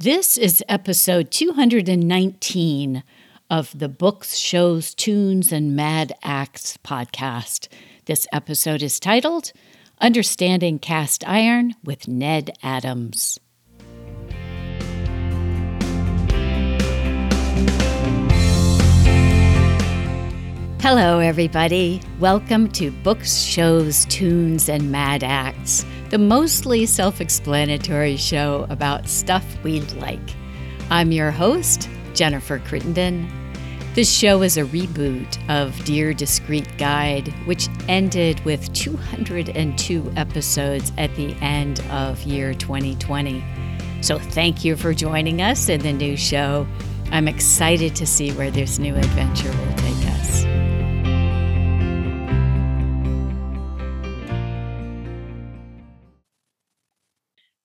This is episode 219 of the Books, Shows, Tunes, and Mad Acts podcast. This episode is titled Understanding Cast Iron with Ned Adams. Hello, everybody. Welcome to Books, Shows, Tunes, and Mad Acts the mostly self explanatory show about stuff we like. I'm your host, Jennifer Crittenden. This show is a reboot of Dear Discreet Guide, which ended with 202 episodes at the end of year 2020. So thank you for joining us in the new show. I'm excited to see where this new adventure will take us.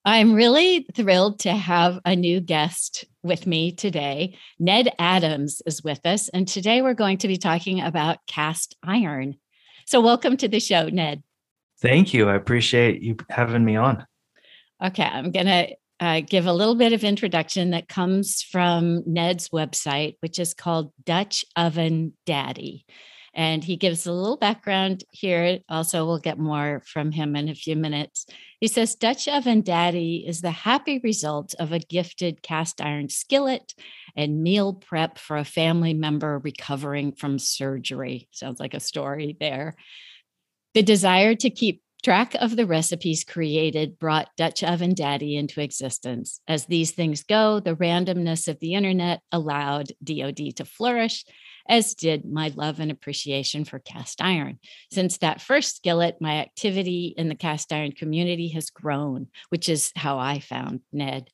I'm really thrilled to have a new guest with me today. Ned Adams is with us, and today we're going to be talking about cast iron. So, welcome to the show, Ned. Thank you. I appreciate you having me on. Okay, I'm going to uh, give a little bit of introduction that comes from Ned's website, which is called Dutch Oven Daddy. And he gives a little background here. Also, we'll get more from him in a few minutes. He says Dutch Oven Daddy is the happy result of a gifted cast iron skillet and meal prep for a family member recovering from surgery. Sounds like a story there. The desire to keep track of the recipes created brought Dutch Oven Daddy into existence. As these things go, the randomness of the internet allowed DoD to flourish as did my love and appreciation for cast iron. Since that first skillet, my activity in the cast iron community has grown, which is how I found Ned.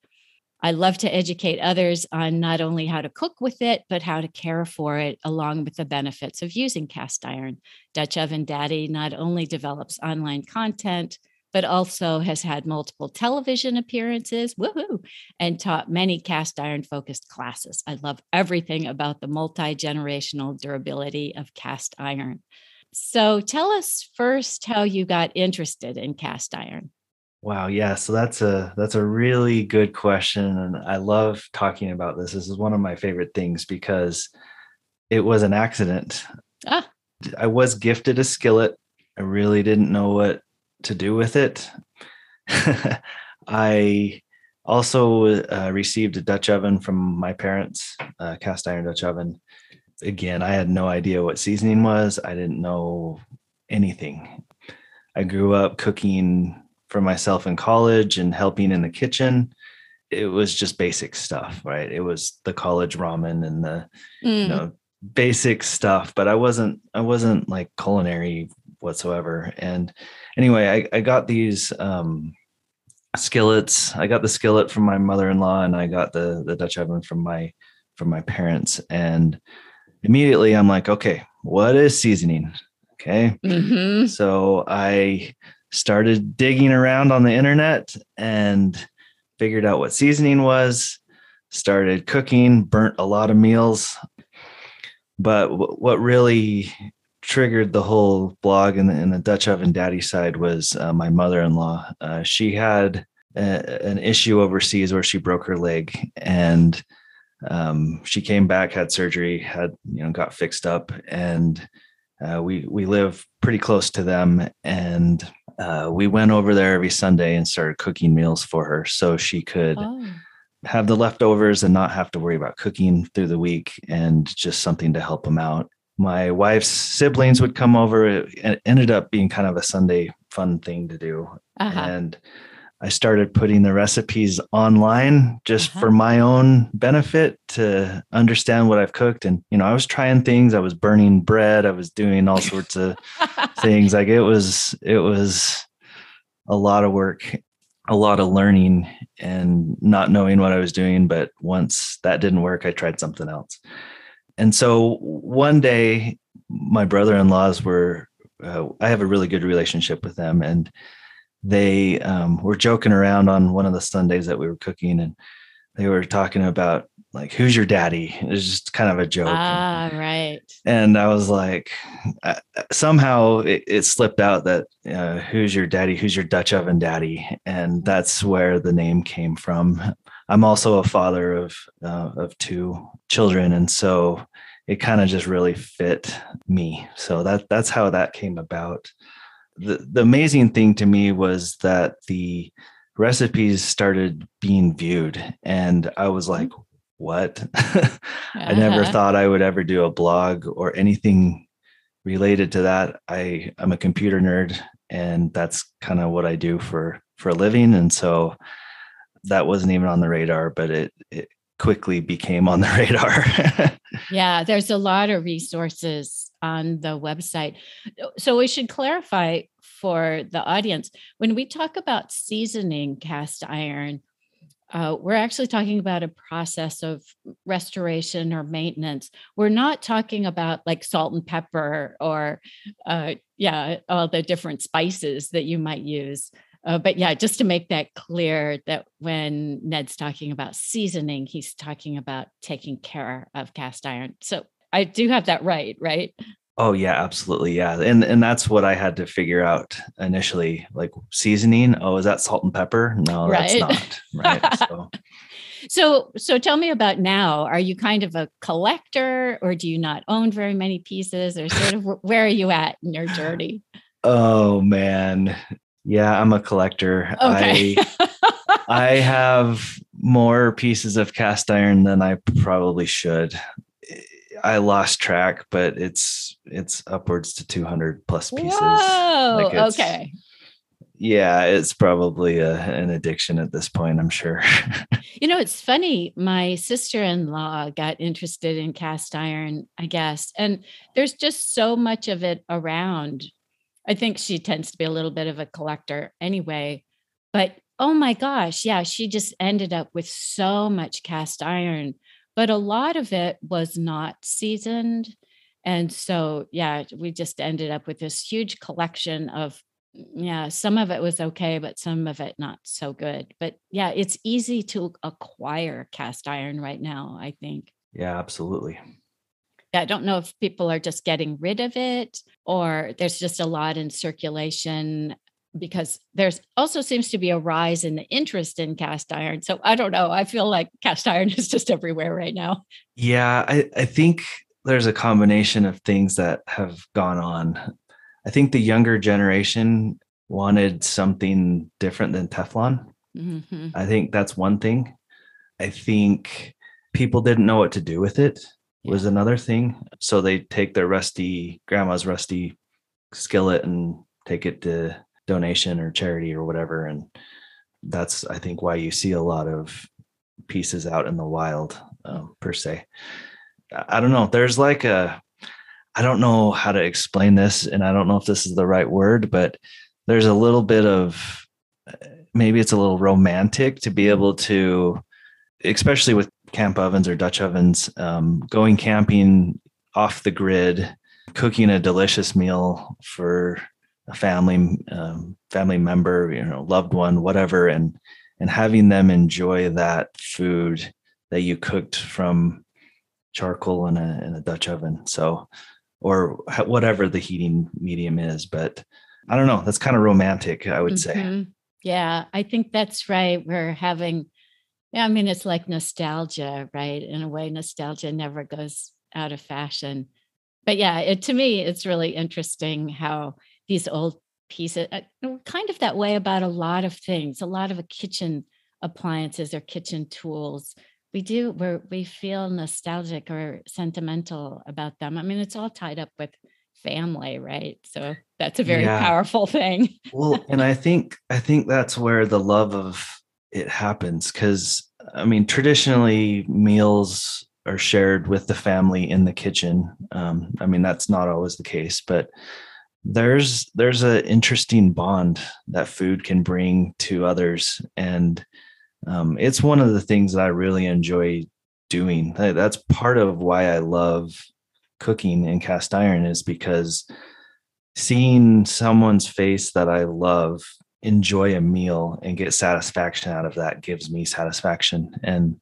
I love to educate others on not only how to cook with it, but how to care for it, along with the benefits of using cast iron. Dutch Oven Daddy not only develops online content, but also has had multiple television appearances, woohoo, and taught many cast iron focused classes. I love everything about the multi generational durability of cast iron. So tell us first how you got interested in cast iron. Wow, yeah, so that's a that's a really good question and I love talking about this. This is one of my favorite things because it was an accident. Ah. I was gifted a skillet. I really didn't know what to do with it. I also uh, received a Dutch oven from my parents, uh, cast iron Dutch oven. Again, I had no idea what seasoning was. I didn't know anything. I grew up cooking for myself in college and helping in the kitchen. It was just basic stuff, right? It was the college ramen and the mm. you know basic stuff, but I wasn't I wasn't like culinary whatsoever. And anyway, I, I got these um, skillets. I got the skillet from my mother-in-law, and I got the the Dutch oven from my from my parents. And immediately, I'm like, okay, what is seasoning? Okay, mm-hmm. so I started digging around on the internet and figured out what seasoning was. Started cooking, burnt a lot of meals. But w- what really triggered the whole blog and the, and the Dutch oven daddy side was uh, my mother-in-law. Uh, she had a, an issue overseas where she broke her leg and um, she came back, had surgery, had, you know, got fixed up and uh, we, we live pretty close to them. And uh, we went over there every Sunday and started cooking meals for her so she could oh. have the leftovers and not have to worry about cooking through the week and just something to help them out my wife's siblings would come over. It ended up being kind of a Sunday fun thing to do. Uh-huh. And I started putting the recipes online just uh-huh. for my own benefit to understand what I've cooked. And, you know, I was trying things. I was burning bread. I was doing all sorts of things. Like it was, it was a lot of work, a lot of learning and not knowing what I was doing. But once that didn't work, I tried something else and so one day my brother-in-laws were uh, i have a really good relationship with them and they um, were joking around on one of the sundays that we were cooking and they were talking about like who's your daddy? It was just kind of a joke. Ah right. And i was like uh, somehow it, it, slipped out that uh, who's your daddy? Who's your dutch oven daddy? And that's where the name came from I'm also a father of uh, of two children, and so it kind of just really fit me. So that that's how that came about. The the amazing thing to me was that the recipes started being viewed, and I was like, "What?" I never Uh-huh. thought I would ever do a blog or anything related to that. I I'm a computer nerd, and that's kind of what I do for for a living, and so that wasn't even on the radar, but it it quickly became on the radar. Yeah, there's a lot of resources on the website. So we should clarify for the audience when we talk about seasoning cast iron, uh, we're actually talking about a process of restoration or maintenance. We're not talking about like salt and pepper or, uh, yeah, all the different spices that you might use. Uh, but yeah, just to make that clear that when Ned's talking about seasoning, he's talking about taking care of cast iron. So I do have that right, right? oh yeah, absolutely, yeah, and and that's what I had to figure out initially. Like seasoning, oh, is that salt and pepper? No, that's not right. So So so tell me about now. Are you kind of a collector or do you not own very many pieces or sort of where are you at in your journey? oh man, yeah, I'm a collector. Okay. I I have more pieces of cast iron than I probably should. I lost track, but it's it's upwards to 200 plus pieces. Whoa. Like okay. Yeah, it's probably a, an addiction at this point, I'm sure. You know, it's funny. My sister in law got interested in cast iron, I guess, and there's just so much of it around. I think she tends to be a little bit of a collector anyway. But oh my gosh, yeah, she just ended up with so much cast iron, but a lot of it was not seasoned. And so, yeah, we just ended up with this huge collection of yeah, some of it was okay, but some of it not so good. But yeah, it's easy to acquire cast iron right now, I think. yeah, absolutely. Yeah, I don't know if people are just getting rid of it or there's just a lot in circulation because there's also seems to be a rise in the interest in cast iron. So I don't know. I feel like cast iron is just everywhere right now. Yeah, I, I think there's a combination of things that have gone on. I think the younger generation wanted something different than Teflon. Mhm. I think that's one thing. I think people didn't know what to do with it was another thing. So they take their rusty grandma's rusty skillet and take it to donation or charity or whatever. And that's I think why you see a lot of pieces out in the wild um, per se. I I don't know. There's like a I don't know how to explain this, and I don't know if this is the right word, but there's a little bit of maybe it's a little romantic to be able to, especially with camp ovens or Dutch ovens, um, going camping off the grid, cooking a delicious meal for a family um, family member, you know, loved one, whatever, and and having them enjoy that food that you cooked from charcoal in a in a Dutch oven. So, or whatever the heating medium is, but I don't know. That's kind of romantic, I would say. Mhm. Yeah, I think that's right. We're having, yeah, I mean, it's like nostalgia, right? In a way, nostalgia never goes out of fashion. But yeah, it, to me, it's really interesting how these old pieces, uh, kind of that way about a lot of things, a lot of uh, kitchen appliances or kitchen tools. We do, we're, we feel nostalgic or sentimental about them. I mean, it's all tied up with family, right? So that's a very Yeah. powerful thing. well and i think i think that's where the love of it happens because i mean traditionally meals are shared with the family in the kitchen. Um, i mean that's not always the case but there's there's an interesting bond that food can bring to others and um, it's one of the things that i really enjoy doing. That's part of why i love cooking in cast iron is because seeing someone's face that I love enjoy a meal and get satisfaction out of that gives me satisfaction. And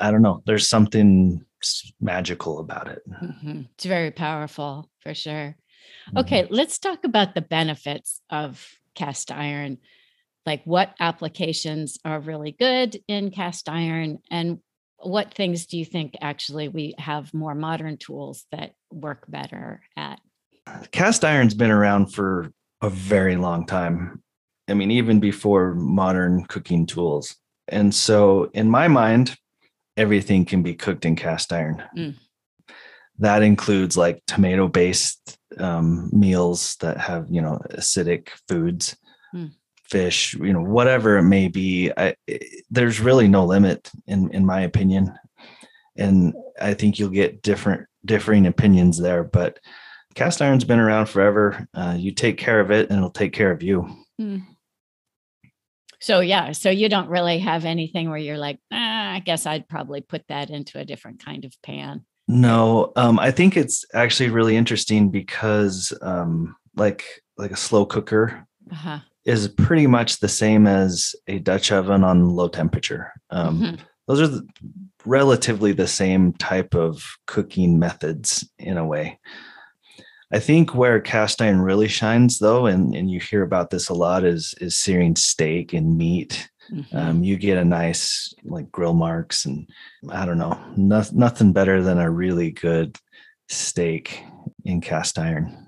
I don't know, there's something magical about it. Mhm. It's very powerful for sure. Mhm. Okay, let's talk about the benefits of cast iron. like what applications are really good in cast iron and what things do you think actually we have more modern tools that work better at? Cast iron's been around for a very long time. I mean, even before modern cooking tools. And so, in my mind, everything can be cooked in cast iron. Mm. That includes like tomato based um, meals that have, you know, acidic foods, mm. fish, you know, whatever it may be. I, it, there's really no limit, in, in my opinion. And I think you'll get different, differing opinions there. But cast iron's been around forever. Uh, you take care of it and it'll take care of you. Mm. So yeah, so you don't really have anything where you're like, ah, I guess I'd probably put that into a different kind of pan. No, um, I think it's actually really interesting because, um, like, like a slow cooker uh-huh. is pretty much the same as a Dutch oven on low temperature. Um, mm-hmm. Those are the, relatively the same type of cooking methods in a way. I think where cast iron really shines, though, and, and you hear about this a lot, is is searing steak and meat. Mm-hmm. Um, you get a nice like grill marks, and I don't know, no, nothing better than a really good steak in cast iron.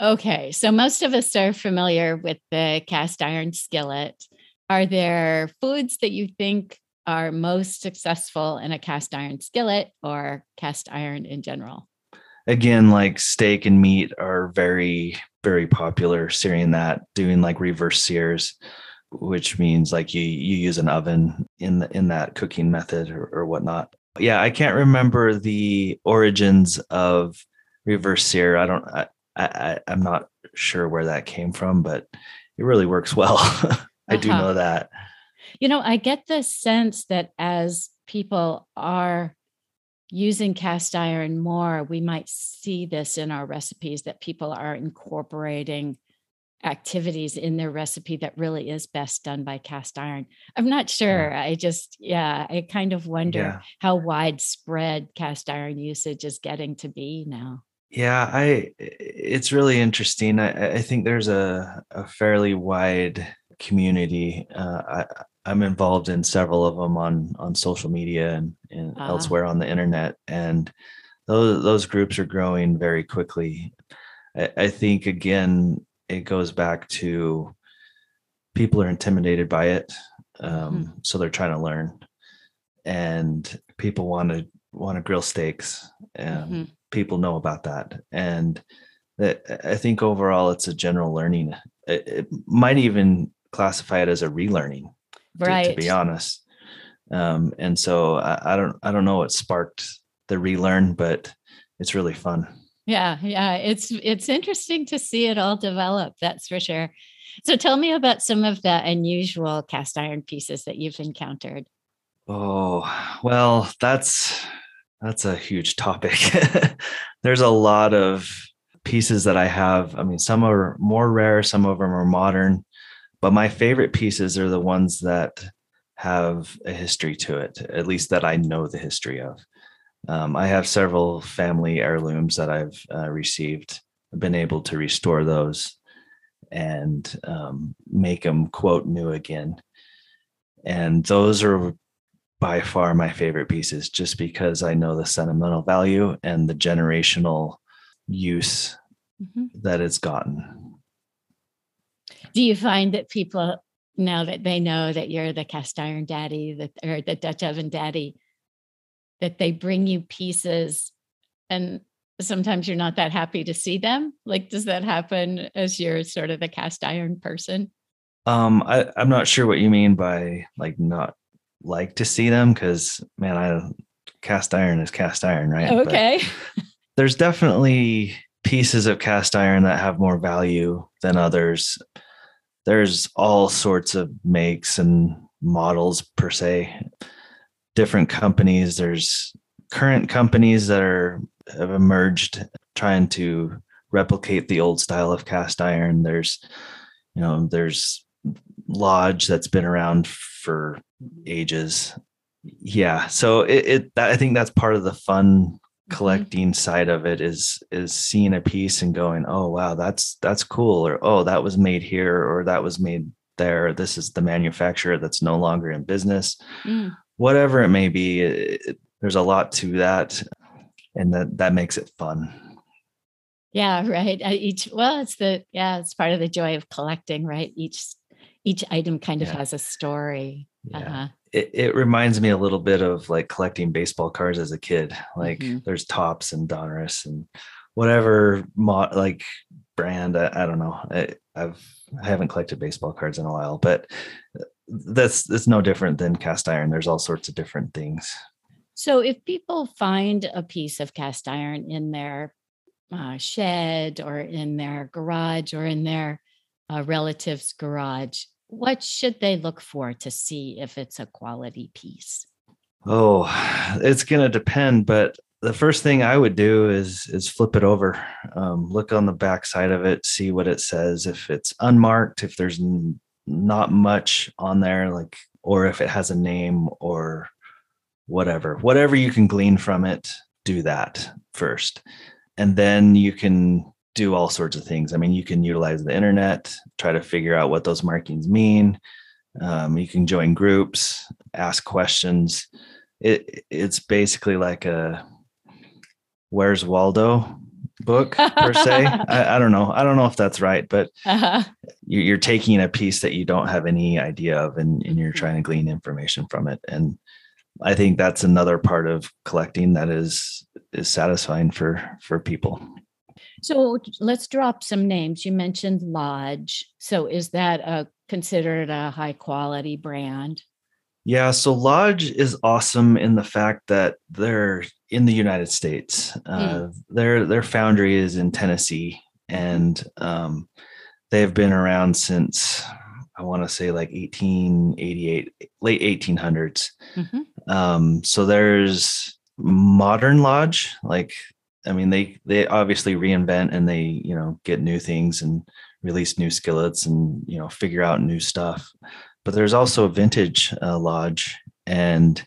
Okay, so most of us are familiar with the cast iron skillet. Are there foods that you think are most successful in a cast iron skillet or cast iron in general? Again, like steak and meat are very, very popular. Searing that, doing like reverse sears, which means like you you use an oven in the, in that cooking method or, or whatnot. Yeah, I can't remember the origins of reverse sear. I don't. I, I I'm not sure where that came from, but it really works well. I uh-huh. do know that. You know, I get the sense that as people are using cast iron more, we might see this in our recipes that people are incorporating activities in their recipe that really is best done by cast iron. I'm not sure. Yeah. I just, yeah, I kind of wonder yeah. how widespread cast iron usage is getting to be now. Yeah, I it's really interesting. I, I think there's a, a fairly wide community. Uh, I, I'm involved in several of them on on social media and, and uh-huh. elsewhere on the internet, and those those groups are growing very quickly. I, I think again, it goes back to people are intimidated by it, um, mm so they're trying to learn, and people want to want to grill steaks, and mm-hmm. people know about that, and that I think overall it's a general learning. It, it might even classify it as a relearning right to, to be honest. Um, and so I, I, don't i don't know what sparked the relearn but it's really fun. Yeah yeah it's it's interesting to see it all develop that's for sure. So tell me about some of the unusual cast iron pieces that you've encountered. Oh well that's that's a huge topic. There's a lot of pieces that i have. I mean some are more rare some of them are modern but my favorite pieces are the ones that have a history to it, at least that I know the history of. Um, I have several family heirlooms that I've uh, received. Been able to restore those and um, make them quote new again. And those are by far my favorite pieces, just because I know the sentimental value and the generational use mm-hmm. that it's gotten do you find that people now that they know that you're the cast iron daddy that or the Dutch oven daddy, that they bring you pieces and sometimes you're not that happy to see them? Like, does that happen as you're sort of the cast iron person? Um, I, I'm not sure what you mean by like not like to see them because man, I cast iron is cast iron, right? Okay. there's definitely pieces of cast iron that have more value than others there's all sorts of makes and models per se different companies there's current companies that are have emerged trying to replicate the old style of cast iron there's you know there's lodge that's been around for ages yeah so it, it i think that's part of the fun. Collecting mm-hmm. side of it is is seeing a piece and going oh wow that's that's cool or oh that was made here or that was made there. This is the manufacturer that's no longer in business. Mm. Whatever it may be, it, there's a lot to that, and that that makes it fun. Yeah, right. Uh, each well, it's the yeah, it's part of the joy of collecting, right? Each each item kind of Yeah. has a story. Yeah. Uh-huh. It, it reminds me a little bit of like collecting baseball cards as a kid. Like Mhm. there's Topps and Donruss and whatever mo- like brand. I, I don't know. I, I've I haven't collected baseball cards in a while, but that's it's no different than cast iron. There's all sorts of different things. So if people find a piece of cast iron in their uh, shed or in their garage or in their uh, relative's garage, what should they look for to see if it's a quality piece? Oh, it's gonna depend, but the first thing I would do is is flip it over, um, look on the back side of it, see what it says. If it's unmarked, if there's n- not much on there, like or if it has a name or whatever, whatever you can glean from it, do that first, and then you can do all sorts of things. I mean, you can utilize the internet, try to figure out what those markings mean. Um, you can join groups, ask questions it it's basically like a where's waldo book per se I, I don't know i don't know if that's right but Uh-huh. you- you're taking a piece that you don't have any idea of and, and you're Mhm. trying to glean information from it and i think that's another part of collecting that is is satisfying for for people So let's drop some names. You mentioned Lodge. So is that a considered a high quality brand? Yeah, so Lodge is awesome in the fact that they're in the United States. Uh, Their their foundry is in Tennessee, and um, they've been around since I want to say like 1888, late 1800s. Mhm. Um, so there's modern Lodge, like I mean they they obviously reinvent and they you know get new things and release new skillets and you know figure out new stuff. But there's also a vintage uh, lodge and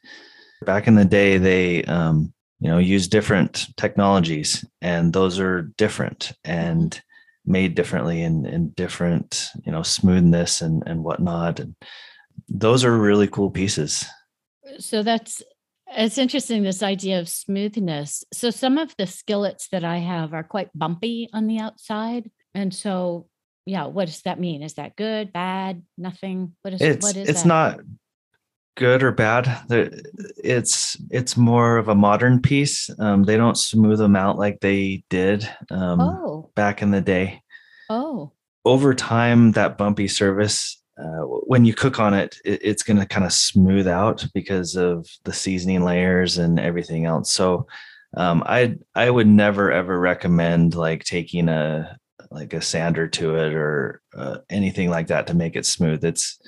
back in the day they um, you know use different technologies and those are different and made differently and, and different you know smoothness and and whatnot. And those are really cool pieces. So that's it's interesting this idea of smoothness. So some of the skillets that I have are quite bumpy on the outside. And so yeah, what does that mean? Is that good, bad, nothing? What is it's what is it's that? not good or bad it's it's more of a modern piece um, they don't smooth them out like they did um, Oh, back in the day oh. over time that bumpy surface uh, when you cook on it, it it's going to kind of smooth out because of the seasoning layers and everything else. So um, i i would never ever recommend like taking a like a sander to it or uh, anything like that to make it smooth. It's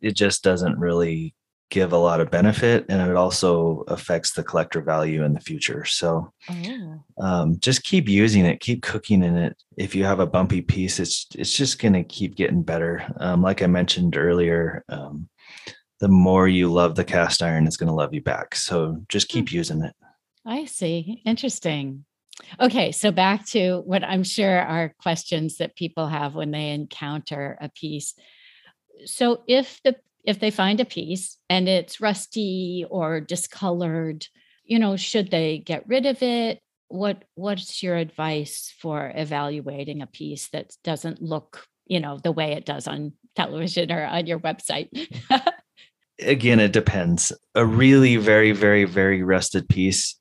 it just doesn't really give a lot of benefit and it also affects the collector value in the future so Oh. um, just keep using it keep cooking in it if you have a bumpy piece it's it's just going to keep getting better um, like i mentioned earlier um, the more you love the cast iron it's going to love you back so just keep using it I see. Interesting. Okay, so back to what I'm sure are questions that people have when they encounter a piece. So if the if they find a piece and it's rusty or discolored, you know, should they get rid of it? What what's your advice for evaluating a piece that doesn't look, you know, the way it does on television or on your website? again it depends a really very very very rusted piece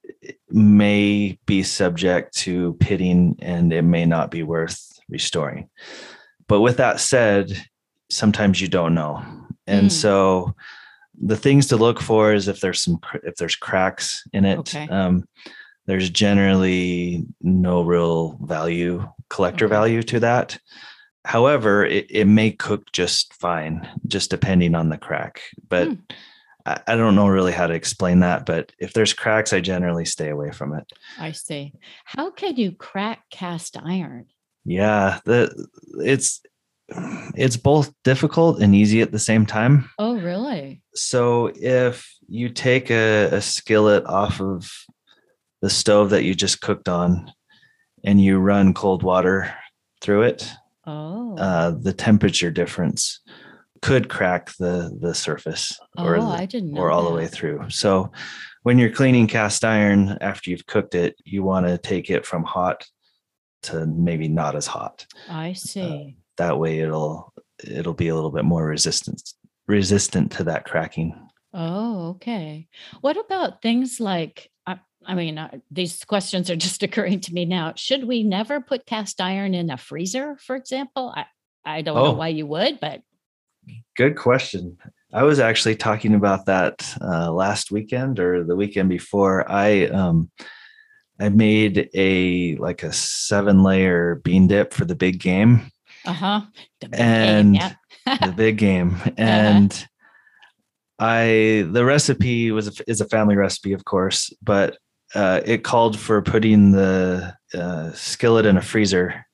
may be subject to pitting and it may not be worth restoring but with that said sometimes you don't know and Mm. so the things to look for is if there's some if there's cracks in it Okay. um, there's generally no real value collector Okay. value to that however it, it may cook just fine just depending on the crack but Hmm. I, I don't know really how to explain that but if there's cracks i generally stay away from it I see. How can you crack cast iron? yeah the it's it's both difficult and easy at the same time Oh, really? so if you take a, a skillet off of the stove that you just cooked on and you run cold water through it Oh. uh, the temperature difference could crack the the surface or oh, the, I didn't or all the way through. So when you're cleaning cast iron after you've cooked it, you want to take it from hot to maybe not as hot. I see. That way it'll it'll be a little bit more resistant resistant to that cracking. Oh, okay. What about things like, I, I mean, uh, these questions are just occurring to me now. Should we never put cast iron in a freezer, for example? I, I don't know Oh. why you would, but Good question. I was actually talking about that uh, last weekend or the weekend before. I um, I made a like a seven layer bean dip for the big game. Uh huh. And yeah. the big game and i the recipe was a, is a family recipe of course but uh, it called for putting the uh, skillet in a freezer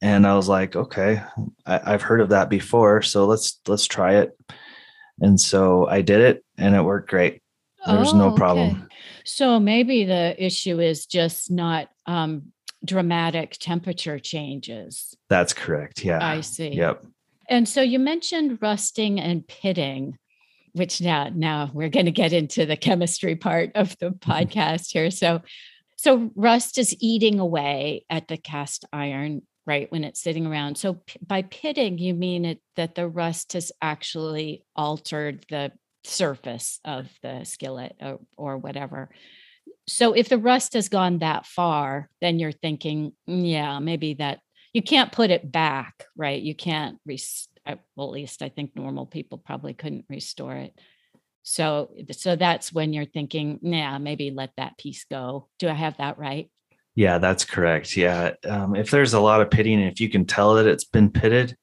and i was like okay I, i've heard of that before so let's let's try it and so i did it and it worked great there's Oh, no okay. problem So maybe the issue is just not um, dramatic temperature changes. that's correct yeah I see. yep And so you mentioned rusting and pitting, which now now we're going to get into the chemistry part of the mm-hmm. podcast here. So so rust is eating away at the cast iron right when it's sitting around. So p- by pitting you mean it that the rust has actually altered the surface of the skillet or, or whatever. So if the rust has gone that far, then you're thinking, "Mm, yeah, maybe that you can't put it back, right? You can't, res- well, at least I think normal people probably couldn't restore it. So, so that's when you're thinking, nah, maybe let that piece go. Do I have that right? Yeah, that's correct. Yeah. Um, if there's a lot of pitting and if you can tell that it's been pitted,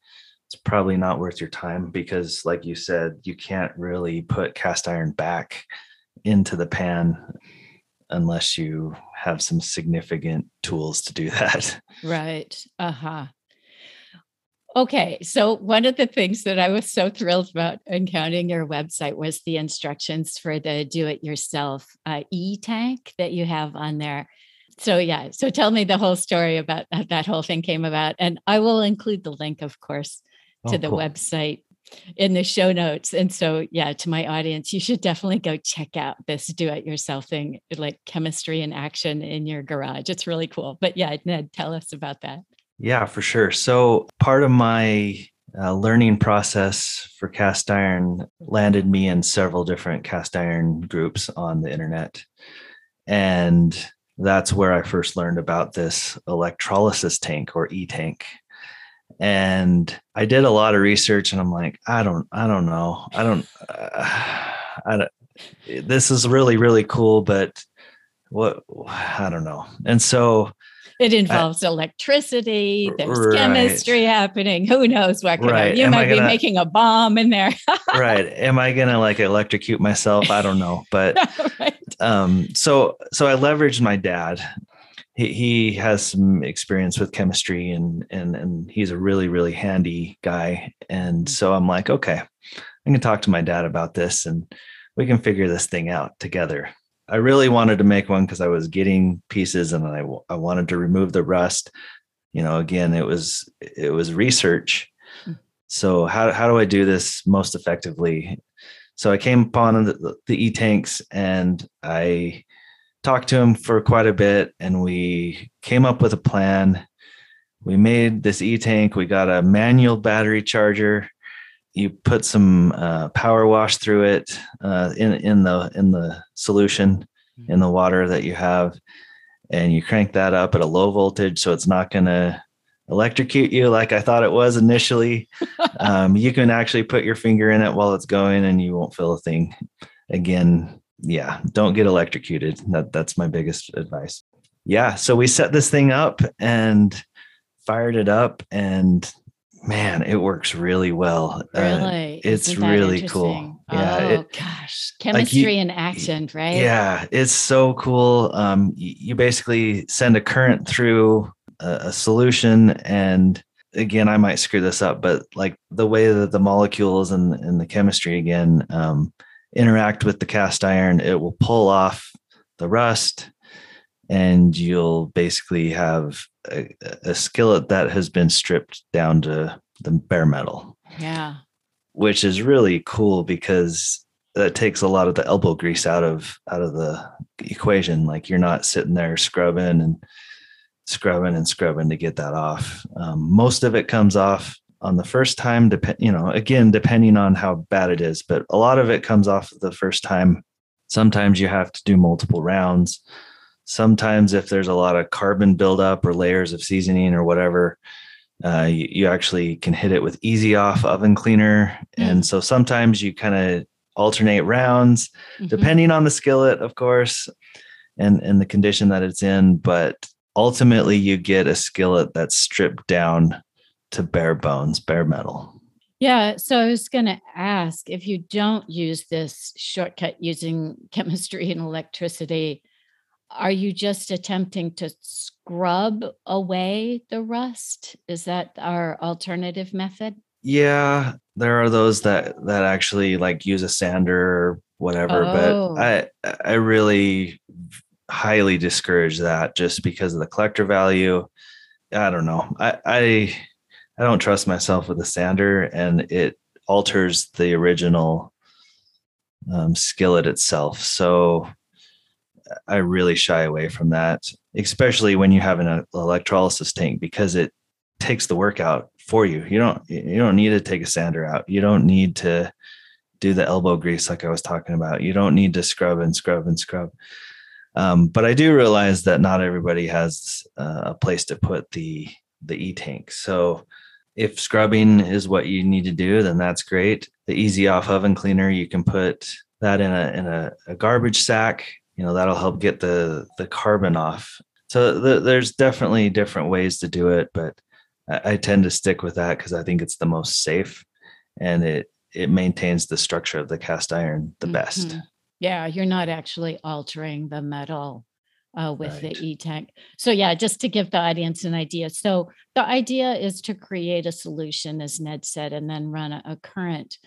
it's probably not worth your time because, like you said, you can't really put cast iron back into the pan unless you have some significant tools to do that. Right. Uh huh. Okay. So, one of the things that I was so thrilled about encountering your website was the instructions for the do it yourself uh, e tank that you have on there. So, yeah. So, tell me the whole story about how that whole thing came about. And I will include the link, of course, to Oh, the cool. website in the show notes. And so, yeah, to my audience, you should definitely go check out this do it yourself thing, like chemistry in action in your garage. It's really cool. But yeah, Ned, tell us about that. Yeah, for sure. So, part of my uh, learning process for cast iron landed me in several different cast iron groups on the internet. And that's where I first learned about this electrolysis tank or e tank. And I did a lot of research and I'm like, I don't, I don't know. I don't, uh, I don't, this is really, really cool, but what, I don't know. And so, It involves electricity, there's Right. chemistry happening. Who knows what? Right. You Am might be gonna- making a bomb in there. right. Am I going to like electrocute myself? I don't know. But right. um so so i leveraged my dad he, he has some experience with chemistry and and and he's a really really handy guy. And so i'm like okay i can talk to my dad about this and we can figure this thing out together. I really wanted to make one because i was getting pieces and i i wanted to remove the rust. You know again it was it was research. Mm. so how, how do i do this most effectively? So I came upon the, the e-tanks and I talked to him for quite a bit and we came up with a plan. We made this e-tank. We got a manual battery charger. You put some uh, power wash through it uh, in in the in the solution in the water that you have, and you crank that up at a low voltage so it's not going to electrocute you like I thought it was initially um, you can actually put your finger in it while it's going and you won't feel a thing again yeah don't get electrocuted that that's my biggest advice yeah so we set this thing up and fired it up and man it works really well Uh, Really? it's Isn't that really cool. Yeah, Oh it- gosh. Chemistry in action, right? yeah it's so cool um, you basically send a current through a, a solution and again i might screw this up but like the way that the molecules and, and the chemistry again um, interact with the cast iron it will pull off the rust and you'll basically have a, a skillet that has been stripped down to the bare metal. Yeah. Which is really cool because that takes a lot of the elbow grease out of out of the equation. Like you're not sitting there scrubbing and scrubbing and scrubbing to get that off. Um, most of it comes off on the first time. Depend, you know, again, depending on how bad it is, but a lot of it comes off the first time. Sometimes you have to do multiple rounds. Sometimes, if there's a lot of carbon buildup or layers of seasoning or whatever, uh, you, you, actually can hit it with easy off oven cleaner. Mm. And so sometimes you kind of alternate rounds, mm-hmm. depending on the skillet, of course, and, and the condition that it's in. But ultimately, you get a skillet that's stripped down to bare bones, bare metal. Yeah. So I was going to ask if you don't use this shortcut using chemistry and electricity, are you just attempting to scrub away the rust? Is that our alternative method? Yeah, there are those that that actually like use a sander or whatever, oh. but I oh. I really highly discourage that just because of the collector value. I don't know. I I I don't trust myself with a sander and it alters the original um, skillet itself. So I really shy away from that, especially when you have an electrolysis tank because it takes the work out for you. You don't you don't need to take a sander out. You don't need to do the elbow grease like I was talking about. You don't need to scrub and scrub and scrub. Um, but I do realize that not everybody has uh, a place to put the the e tank. So if scrubbing is what you need to do, then that's great. The easy off oven cleaner, you can put that in a in a, a garbage sack you know that'll help get the the carbon off so the, there's definitely different ways to do it but I, I tend to stick with that because i think it's the most safe and it it maintains the structure of the cast iron the mm-hmm. best yeah you're not actually altering the metal uh, with right. the e-tank so yeah just to give the audience an idea. So the idea is to create a solution as ned said and then run a, a current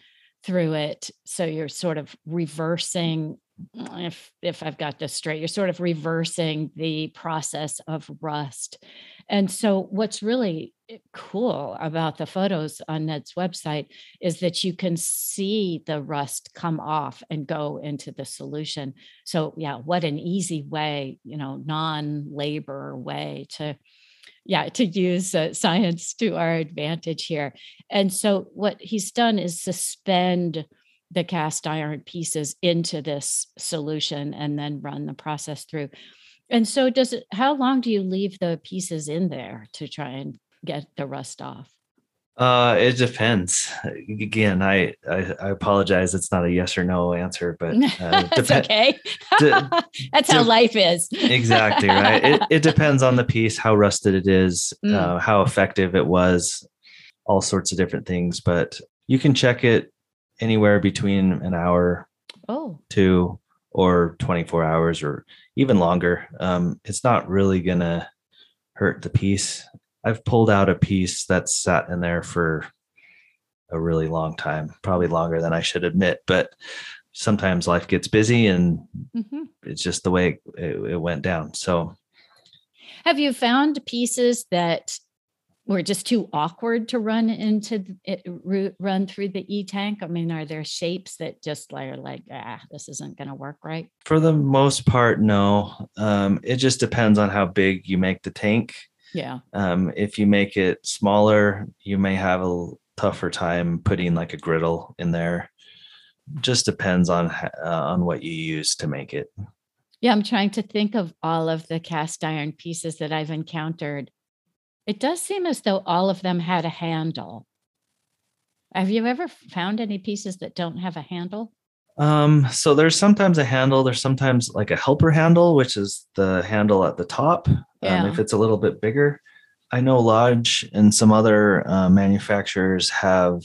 through it. So you're sort of reversing if if I've got this straight, you're sort of reversing the process of rust. And so what's really eh, cool about the photos on Ned's website is that you can see the rust come off and go into the solution. So yeah, what an easy way, you know, non-labor way to yeah to use uh, science to our advantage here and so what he's done is suspend the cast iron pieces into this solution and then run the process through. And so does it how long do you leave the pieces in there to try and get the rust off? Uh, it depends. Again, I, I, I apologize. It's not a yes or no answer, but uh, it's okay. That's how life is. exactly right. It, it depends on the piece, how rusted it is, mm. uh, how effective it was, all sorts of different things. But you can check it anywhere between an hour oh. to or 24 hours or even longer. Um, it's not really going to hurt the piece. I've pulled out a piece that's sat in there for a really long time, probably longer than I should admit, but sometimes life gets busy and mm-hmm. it's just the way it, it went down. So, have you found pieces that were just too awkward to run into it run through the e-tank? I mean are there shapes that just are like ah this isn't going to work right for the most part no. Um, it just depends on how big you make the tank. Yeah. Um, if you make it smaller you may have a tougher time putting like a griddle in there. Just depends on uh, on what you use to make it. Yeah i'm trying to think of all of the cast iron pieces that i've encountered it does seem as though all of them had a handle. Have you ever found any pieces that don't have a handle? Um, so there's sometimes a handle, there's sometimes like a helper handle, which is the handle at the top. Yeah. Um, if it's a little bit bigger. I know Lodge and some other uh, manufacturers have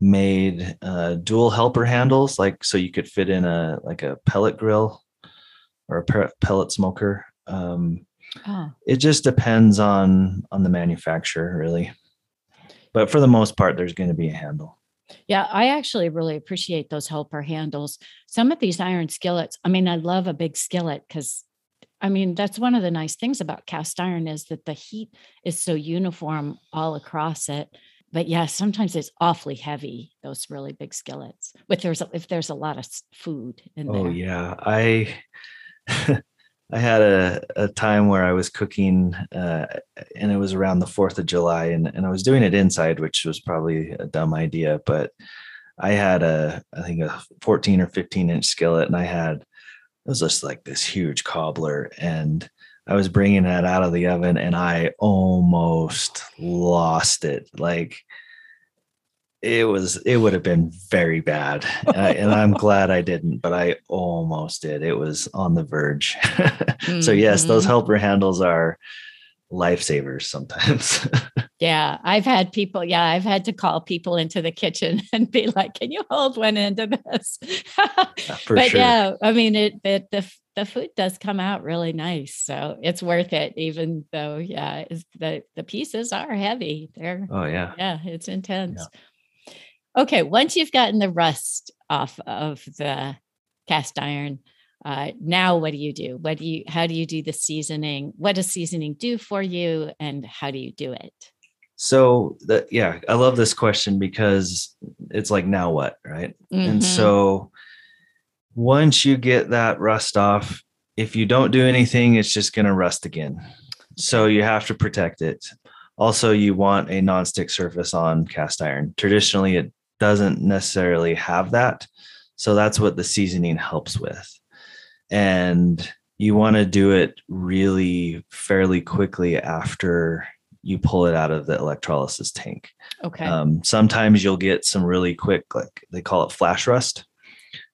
made uh, dual helper handles, like so you could fit in a like a pellet grill or a pellet smoker. Um, Oh. It just depends on on the manufacturer, really. But for the most part, there's going to be a handle. Yeah, I actually really appreciate those helper handles. Some of these iron skillets, I mean, I love a big skillet because I mean, that's one of the nice things about cast iron is that the heat is so uniform all across it. But yeah, sometimes it's awfully heavy. Those really big skillets. With there's if there's a lot of food in oh, there. Oh yeah, I I had a, a time where I was cooking, uh, and it was around the Fourth of July, and, and I was doing it inside, which was probably a dumb idea. But I had a, I think a 14 or 15 inch skillet, and I had it was just like this huge cobbler, and I was bringing that out of the oven, and I almost lost it. Like it was it would have been very bad uh, and i'm glad i didn't but i almost did it was on the verge mm-hmm. so yes those mm-hmm. helper handles are lifesavers sometimes yeah i've had people yeah i've had to call people into the kitchen and be like can you hold one end of this but sure. yeah i mean it, it the the food does come out really nice so it's worth it even though yeah the the pieces are heavy they're oh yeah yeah it's intense yeah. Okay, once you've gotten the rust off of the cast iron, uh, now what do you do? What do you? How do you do the seasoning? What does seasoning do for you, and how do you do it? So that yeah, I love this question because it's like now what, right? Mm-hmm. And so once you get that rust off, if you don't do anything, it's just going to rust again. So you have to protect it. Also, you want a nonstick surface on cast iron. Traditionally, it doesn't necessarily have that. So that's what the seasoning helps with. And you want to do it really fairly quickly after you pull it out of the electrolysis tank. Okay. Um, sometimes you'll get some really quick, like they call it flash rust.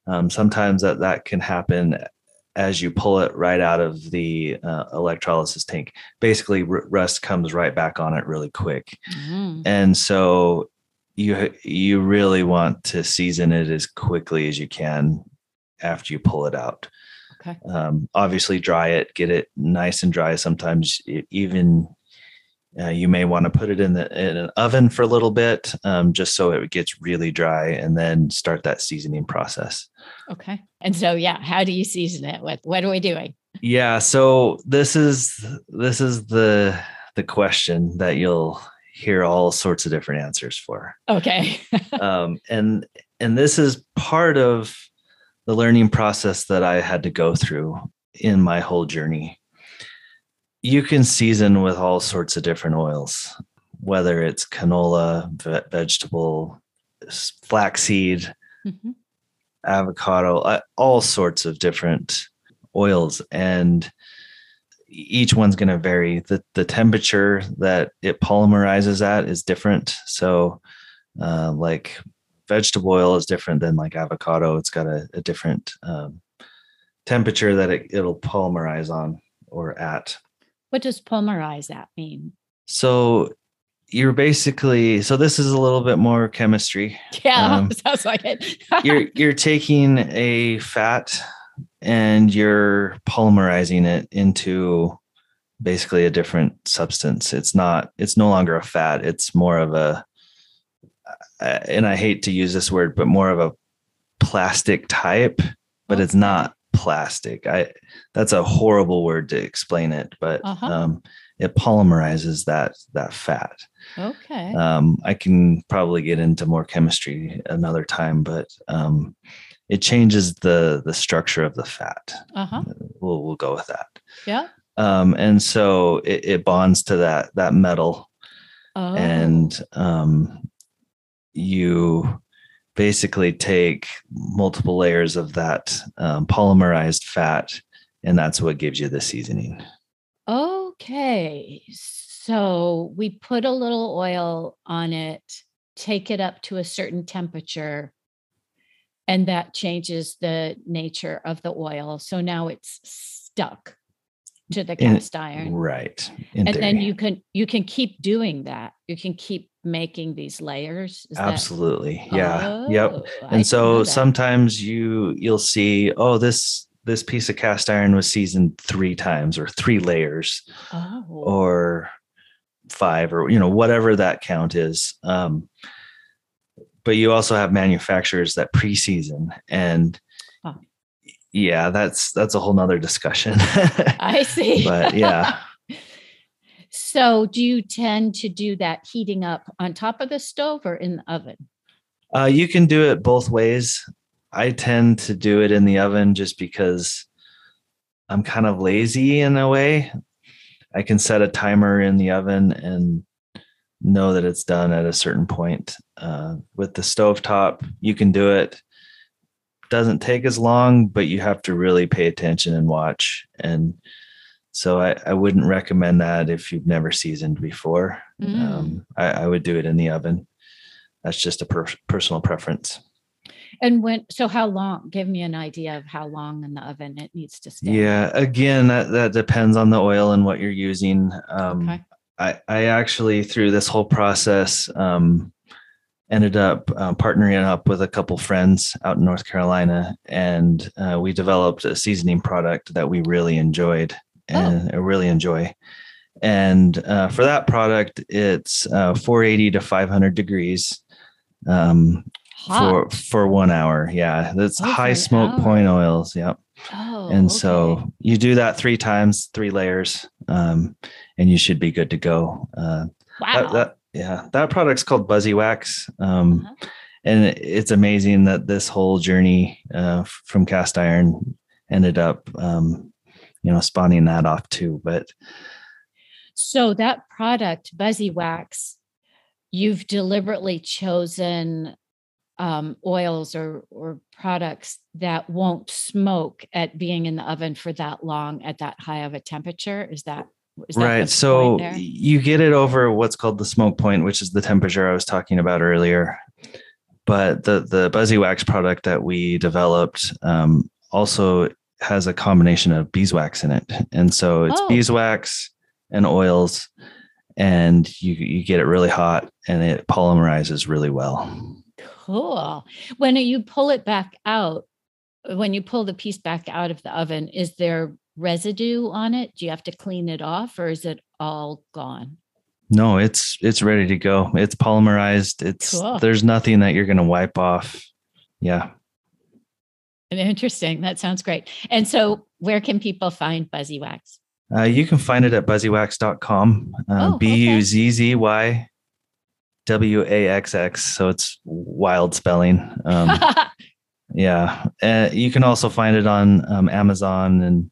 Um, sometimes that that can happen as you pull it right out of the uh, electrolysis tank. Basically, r- rust comes right back on it really quick, mm. and so you you really want to season it as quickly as you can after you pull it out. Okay. Um, obviously, dry it, get it nice and dry. Sometimes even uh, you may want to put it in the in an oven for a little bit, um, just so it gets really dry, and then start that seasoning process. Okay. And so, yeah, how do you season it? What what are we doing? Yeah. So this is this is the the question that you'll hear all sorts of different answers for. Okay. um, and and this is part of the learning process that I had to go through in my whole journey. You can season with all sorts of different oils, whether it's canola, ve- vegetable, flaxseed, mm-hmm. avocado, all sorts of different oils. And each one's going to vary. The, the temperature that it polymerizes at is different. So, uh, like vegetable oil is different than like avocado. It's got a, a different um, temperature that it, it'll polymerize on or at. What does polymerize that mean? So you're basically so this is a little bit more chemistry. Yeah, um, sounds like it. you're you're taking a fat and you're polymerizing it into basically a different substance. It's not, it's no longer a fat. It's more of a, and I hate to use this word, but more of a plastic type, but it's not plastic. I, that's a horrible word to explain it, but uh-huh. um, it polymerizes that, that fat. Okay. Um, I can probably get into more chemistry another time, but um, it changes the the structure of the fat. Uh-huh. We'll we'll go with that. Yeah. Um, and so it, it bonds to that that metal, oh. and um, you basically take multiple layers of that um, polymerized fat, and that's what gives you the seasoning. Okay, so we put a little oil on it, take it up to a certain temperature and that changes the nature of the oil. So now it's stuck to the cast In, iron. Right. In and theory. then you can you can keep doing that. You can keep making these layers. Is Absolutely. That... Yeah. Oh, yep. And I so sometimes you you'll see, oh, this this piece of cast iron was seasoned three times or three layers oh. or five or you know whatever that count is um but you also have manufacturers that pre-season and yeah, that's that's a whole nother discussion. I see. but yeah. So, do you tend to do that heating up on top of the stove or in the oven? Uh, you can do it both ways. I tend to do it in the oven just because I'm kind of lazy in a way. I can set a timer in the oven and know that it's done at a certain point. Uh, with the stove top, you can do it. Doesn't take as long, but you have to really pay attention and watch. And so I, I wouldn't recommend that if you've never seasoned before. Mm. Um, I, I, would do it in the oven. That's just a per- personal preference. And when, so how long? Give me an idea of how long in the oven it needs to stay. Yeah, again, that, that depends on the oil and what you're using. Um, okay. I, I actually, through this whole process, um, ended up uh, partnering up with a couple friends out in North Carolina, and uh, we developed a seasoning product that we really enjoyed and oh. I really enjoy. And uh, for that product, it's uh, 480 to 500 degrees um, for for one hour. Yeah, that's oh, high smoke point oils. Yep. Oh, and okay. so you do that three times, three layers, um, and you should be good to go. Uh, wow. That, that, yeah, that product's called Buzzy Wax. Um, uh-huh. And it's amazing that this whole journey uh, from cast iron ended up um, you know, spawning that off too. But so that product, Buzzy Wax, you've deliberately chosen um, oils or or products that won't smoke at being in the oven for that long at that high of a temperature. Is that is that right? So you get it over what's called the smoke point, which is the temperature I was talking about earlier. But the the Buzzy Wax product that we developed um, also has a combination of beeswax in it. And so it's oh. beeswax and oils and you you get it really hot and it polymerizes really well. Cool. When you pull it back out, when you pull the piece back out of the oven, is there residue on it? Do you have to clean it off or is it all gone? No, it's it's ready to go. It's polymerized. It's cool. there's nothing that you're going to wipe off. Yeah. Interesting. That sounds great. And so, where can people find Buzzy Wax? Uh, you can find it at buzzywax.com. Uh, oh, B U Z Z Y W A X X. So it's wild spelling. Um, yeah. Uh, you can also find it on um, Amazon and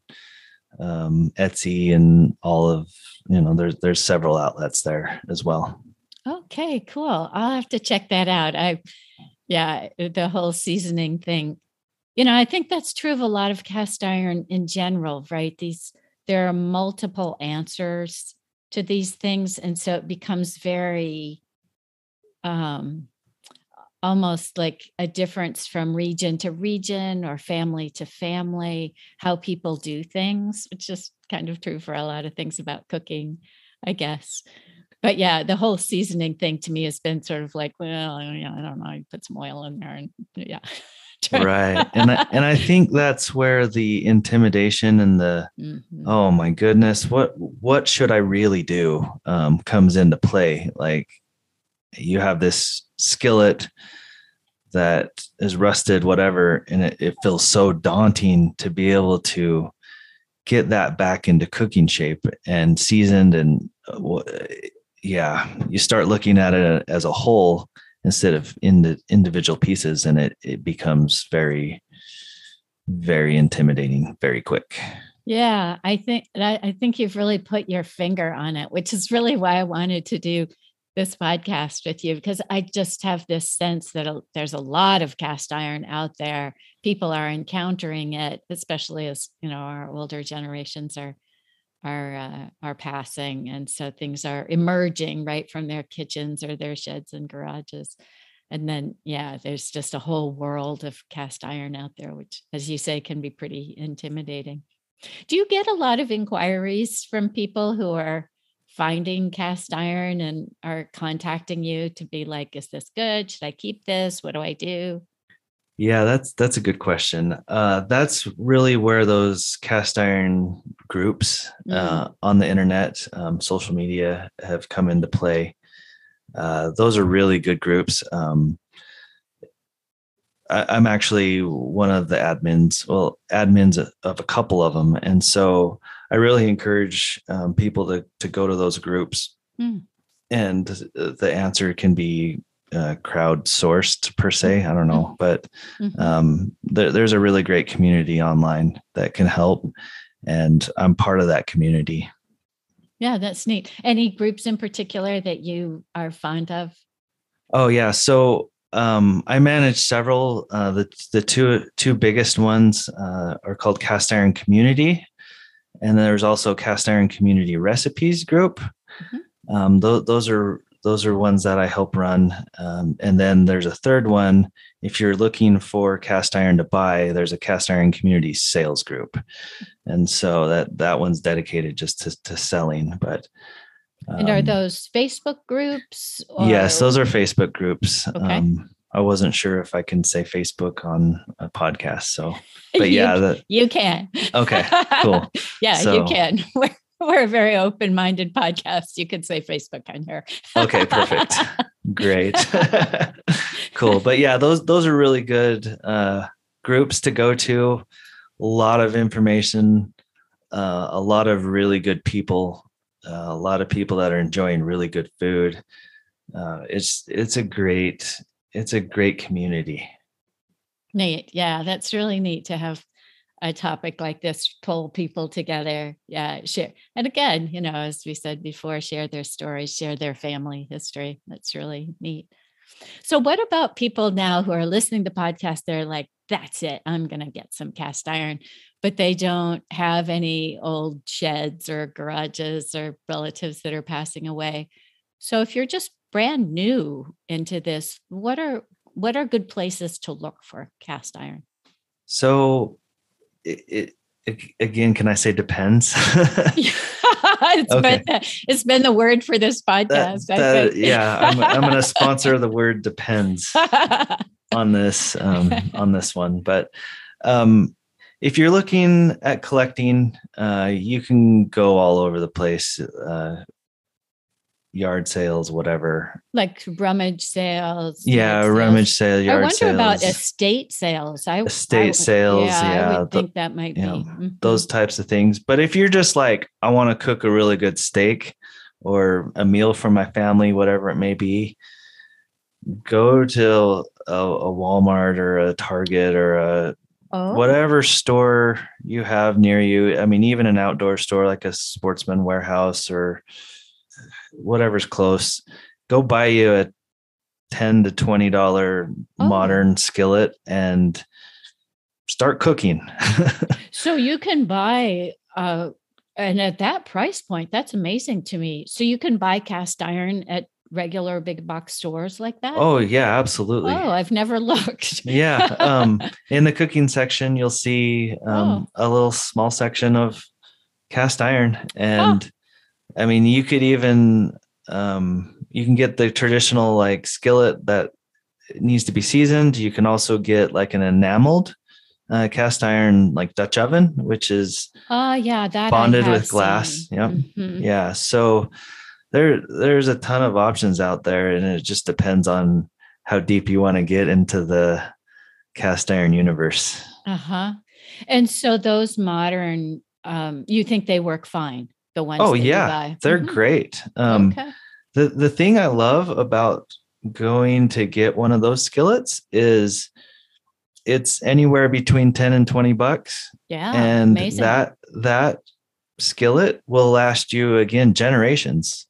um, Etsy and all of, you know, there's, there's several outlets there as well. Okay, cool. I'll have to check that out. I, yeah, the whole seasoning thing you know, I think that's true of a lot of cast iron in general, right? These there are multiple answers to these things, and so it becomes very um almost like a difference from region to region or family to family, how people do things, which is kind of true for a lot of things about cooking, I guess. But yeah, the whole seasoning thing to me has been sort of like, well, yeah, I don't know, you put some oil in there and yeah. right and I, and I think that's where the intimidation and the mm-hmm. oh my goodness what what should i really do um, comes into play like you have this skillet that is rusted whatever and it, it feels so daunting to be able to get that back into cooking shape and seasoned and uh, yeah you start looking at it as a whole instead of in the individual pieces and it it becomes very very intimidating very quick. Yeah i think i think you've really put your finger on it which is really why i wanted to do this podcast with you because i just have this sense that there's a lot of cast iron out there. People are encountering it especially as you know our older generations are are uh, are passing. And so things are emerging right from their kitchens or their sheds and garages. And then yeah there's just a whole world of cast iron out there which as you say can be pretty intimidating. Do you get a lot of inquiries from people who are finding cast iron and are contacting you to be like is this good should i keep this what do i do yeah, that's that's a good question. Uh, that's really where those cast iron groups uh, mm-hmm. on the internet, um, social media have come into play. Uh, those are really good groups. Um, I, am actually one of the admins, well, admins of a couple of them, and so I really encourage um, people to to go to those groups. Mm. And the answer can be uh, crowdsourced per se. I don't know, mm-hmm. but mm-hmm. um, there, there's a really great community online that can help, and I'm part of that community. Yeah, that's neat. Any groups in particular that you are fond of? Oh yeah, so um, I manage several. Uh, the the two two biggest ones uh, are called Cast Iron Community, and then there's also Cast Iron Community Recipes Group. Mm-hmm. Um, th- those are those are ones that I help run. Um, and then there's a third one. If you're looking for cast iron to buy, there's a cast iron community sales group, and so that that one's dedicated just to, to selling. But um, and are um, those Facebook groups? Or? Yes, those are Facebook groups. Okay. Um, I wasn't sure if I can say Facebook on a podcast. So, but yeah, you, that, you can. Okay, cool. yeah, so, you can. we're a very open-minded podcast. You can say Facebook on here. okay, perfect. Great. cool. But yeah, those those are really good uh, groups to go to. A lot of information, uh, a lot of really good people, uh, a lot of people that are enjoying really good food. Uh, it's it's a great it's a great community. Neat. Yeah, that's really neat to have a topic like this pull people together. Yeah share and again you know as we said before share their stories share their family history. That's really neat. So what about people now who are listening to podcasts? They're like that's it. I'm going to get some cast iron. But they don't have any old sheds or garages or relatives that are passing away. So if you're just brand new into this what are what are good places to look for cast iron so it, it, again, can I say depends? it's okay. been it's been the word for this podcast. That, that, yeah, I'm, I'm going to sponsor the word depends on this um, on this one. But um, if you're looking at collecting, uh, you can go all over the place. Uh, yard sales, whatever. Like rummage sales. Yeah, rummage sale, yard I wonder sales. about estate sales. I estate I, sales. Yeah, yeah, I would the, think that might be know, mm-hmm. those types of things. But if you're just like, I want to cook a really good steak or a meal for my family, whatever it may be, go to a, a Walmart or a Target or a Oh. whatever store you have near you. I mean, even an outdoor store like a Sportsman Warehouse or whatever's close, go buy you a ten to twenty dollar oh. modern skillet and start cooking. so you can buy uh and at that price point, that's amazing to me. So you can buy cast iron at regular big box stores like that? Oh yeah, absolutely. Oh, I've never looked. yeah. Um in the cooking section you'll see um oh. a little small section of cast iron and I mean, you could even um, you can get the traditional like skillet that needs to be seasoned. You can also get like an enameled uh, cast iron like Dutch oven, which is oh uh, yeah, that bonded with glass. Seen. Yep. Mm-hmm. Yeah. So there there's a ton of options out there, and it just depends on how deep you want to get into the cast iron universe. Uh huh. And so those modern, um, you think they work fine? The ones oh yeah they're mm-hmm. great um okay. the the thing i love about going to get one of those skillets is it's anywhere between 10 and 20 bucks yeah and amazing. that that skillet will last you again generations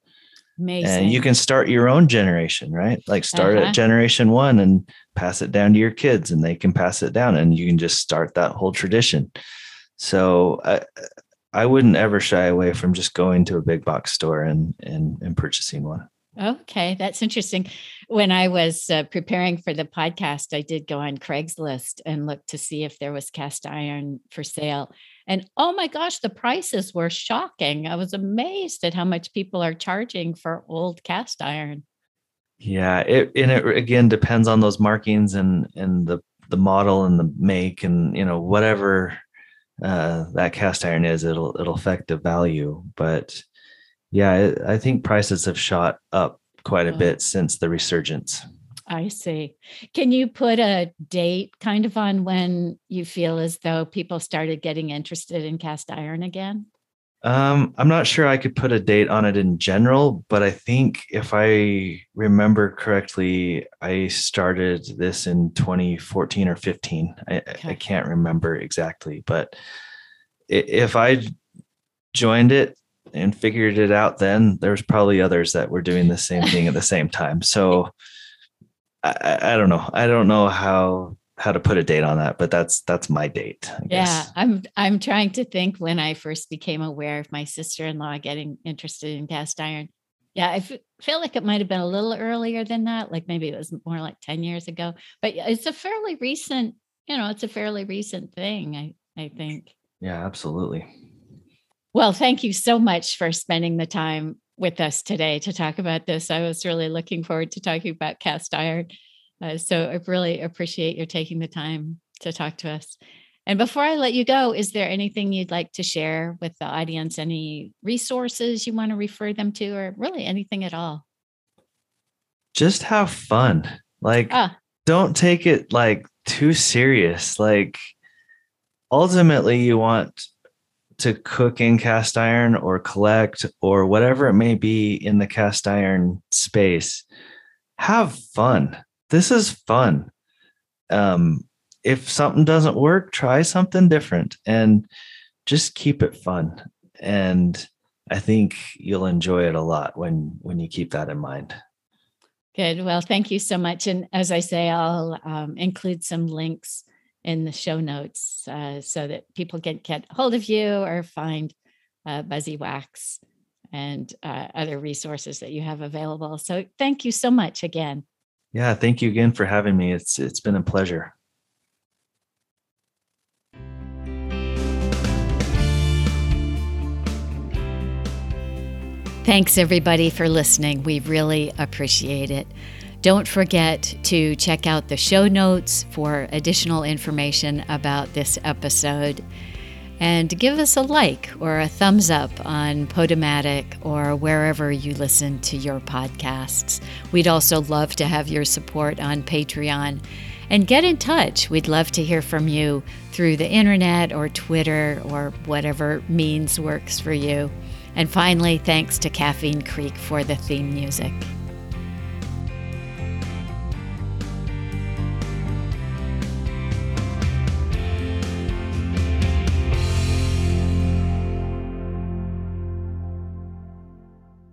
Amazing. and you can start your own generation right like start uh-huh. at generation one and pass it down to your kids and they can pass it down and you can just start that whole tradition so I, I wouldn't ever shy away from just going to a big box store and and, and purchasing one. Okay, that's interesting. When I was uh, preparing for the podcast, I did go on Craigslist and look to see if there was cast iron for sale. And oh my gosh, the prices were shocking. I was amazed at how much people are charging for old cast iron. Yeah, it and it again depends on those markings and and the the model and the make and you know whatever uh, that cast iron is, it'll it'll affect the value. But yeah, it, I think prices have shot up quite a bit since the resurgence. I see. Can you put a date kind of on when you feel as though people started getting interested in cast iron again? Um, I'm not sure I could put a date on it in general, but I think if I remember correctly, I started this in 2014 or 15. I, okay. I can't remember exactly, but if I joined it and figured it out then, there was probably others that were doing the same thing at the same time. So I, I don't know. I don't know how how to put a date on that, but that's that's my date. yeah, I'm I'm trying to think when I first became aware of my sister-in-law getting interested in cast iron. Yeah, I f- feel like it might have been a little earlier than that. Like maybe it was more like 10 years ago. But it's a fairly recent, you know, it's a fairly recent thing, I I think. Yeah, absolutely. Well, thank you so much for spending the time with us today to talk about this. I was really looking forward to talking about cast iron. Uh, so I really appreciate your taking the time to talk to us. And before I let you go, is there anything you'd like to share with the audience? Any resources you want to refer them to, or really anything at all? Just have fun. Like, ah. don't take it like too serious. Like, ultimately, you want to cook in cast iron or collect or whatever it may be in the cast iron space, have fun. This is fun. Um, if something doesn't work, try something different and just keep it fun. And I think you'll enjoy it a lot when when you keep that in mind. Good. Well, thank you so much. And as I say, I'll um, include some links in the show notes uh, so that people can get hold of you or find uh, Buzzy Wax and uh, other resources that you have available. So thank you so much again. Yeah, thank you again for having me. It's it's been a pleasure. Thanks everybody for listening. We really appreciate it. Don't forget to check out the show notes for additional information about this episode. And give us a like or a thumbs up on Podomatic or wherever you listen to your podcasts. We'd also love to have your support on Patreon. And get in touch. We'd love to hear from you through the internet or Twitter or whatever means works for you. And finally, thanks to Caffeine Creek for the theme music.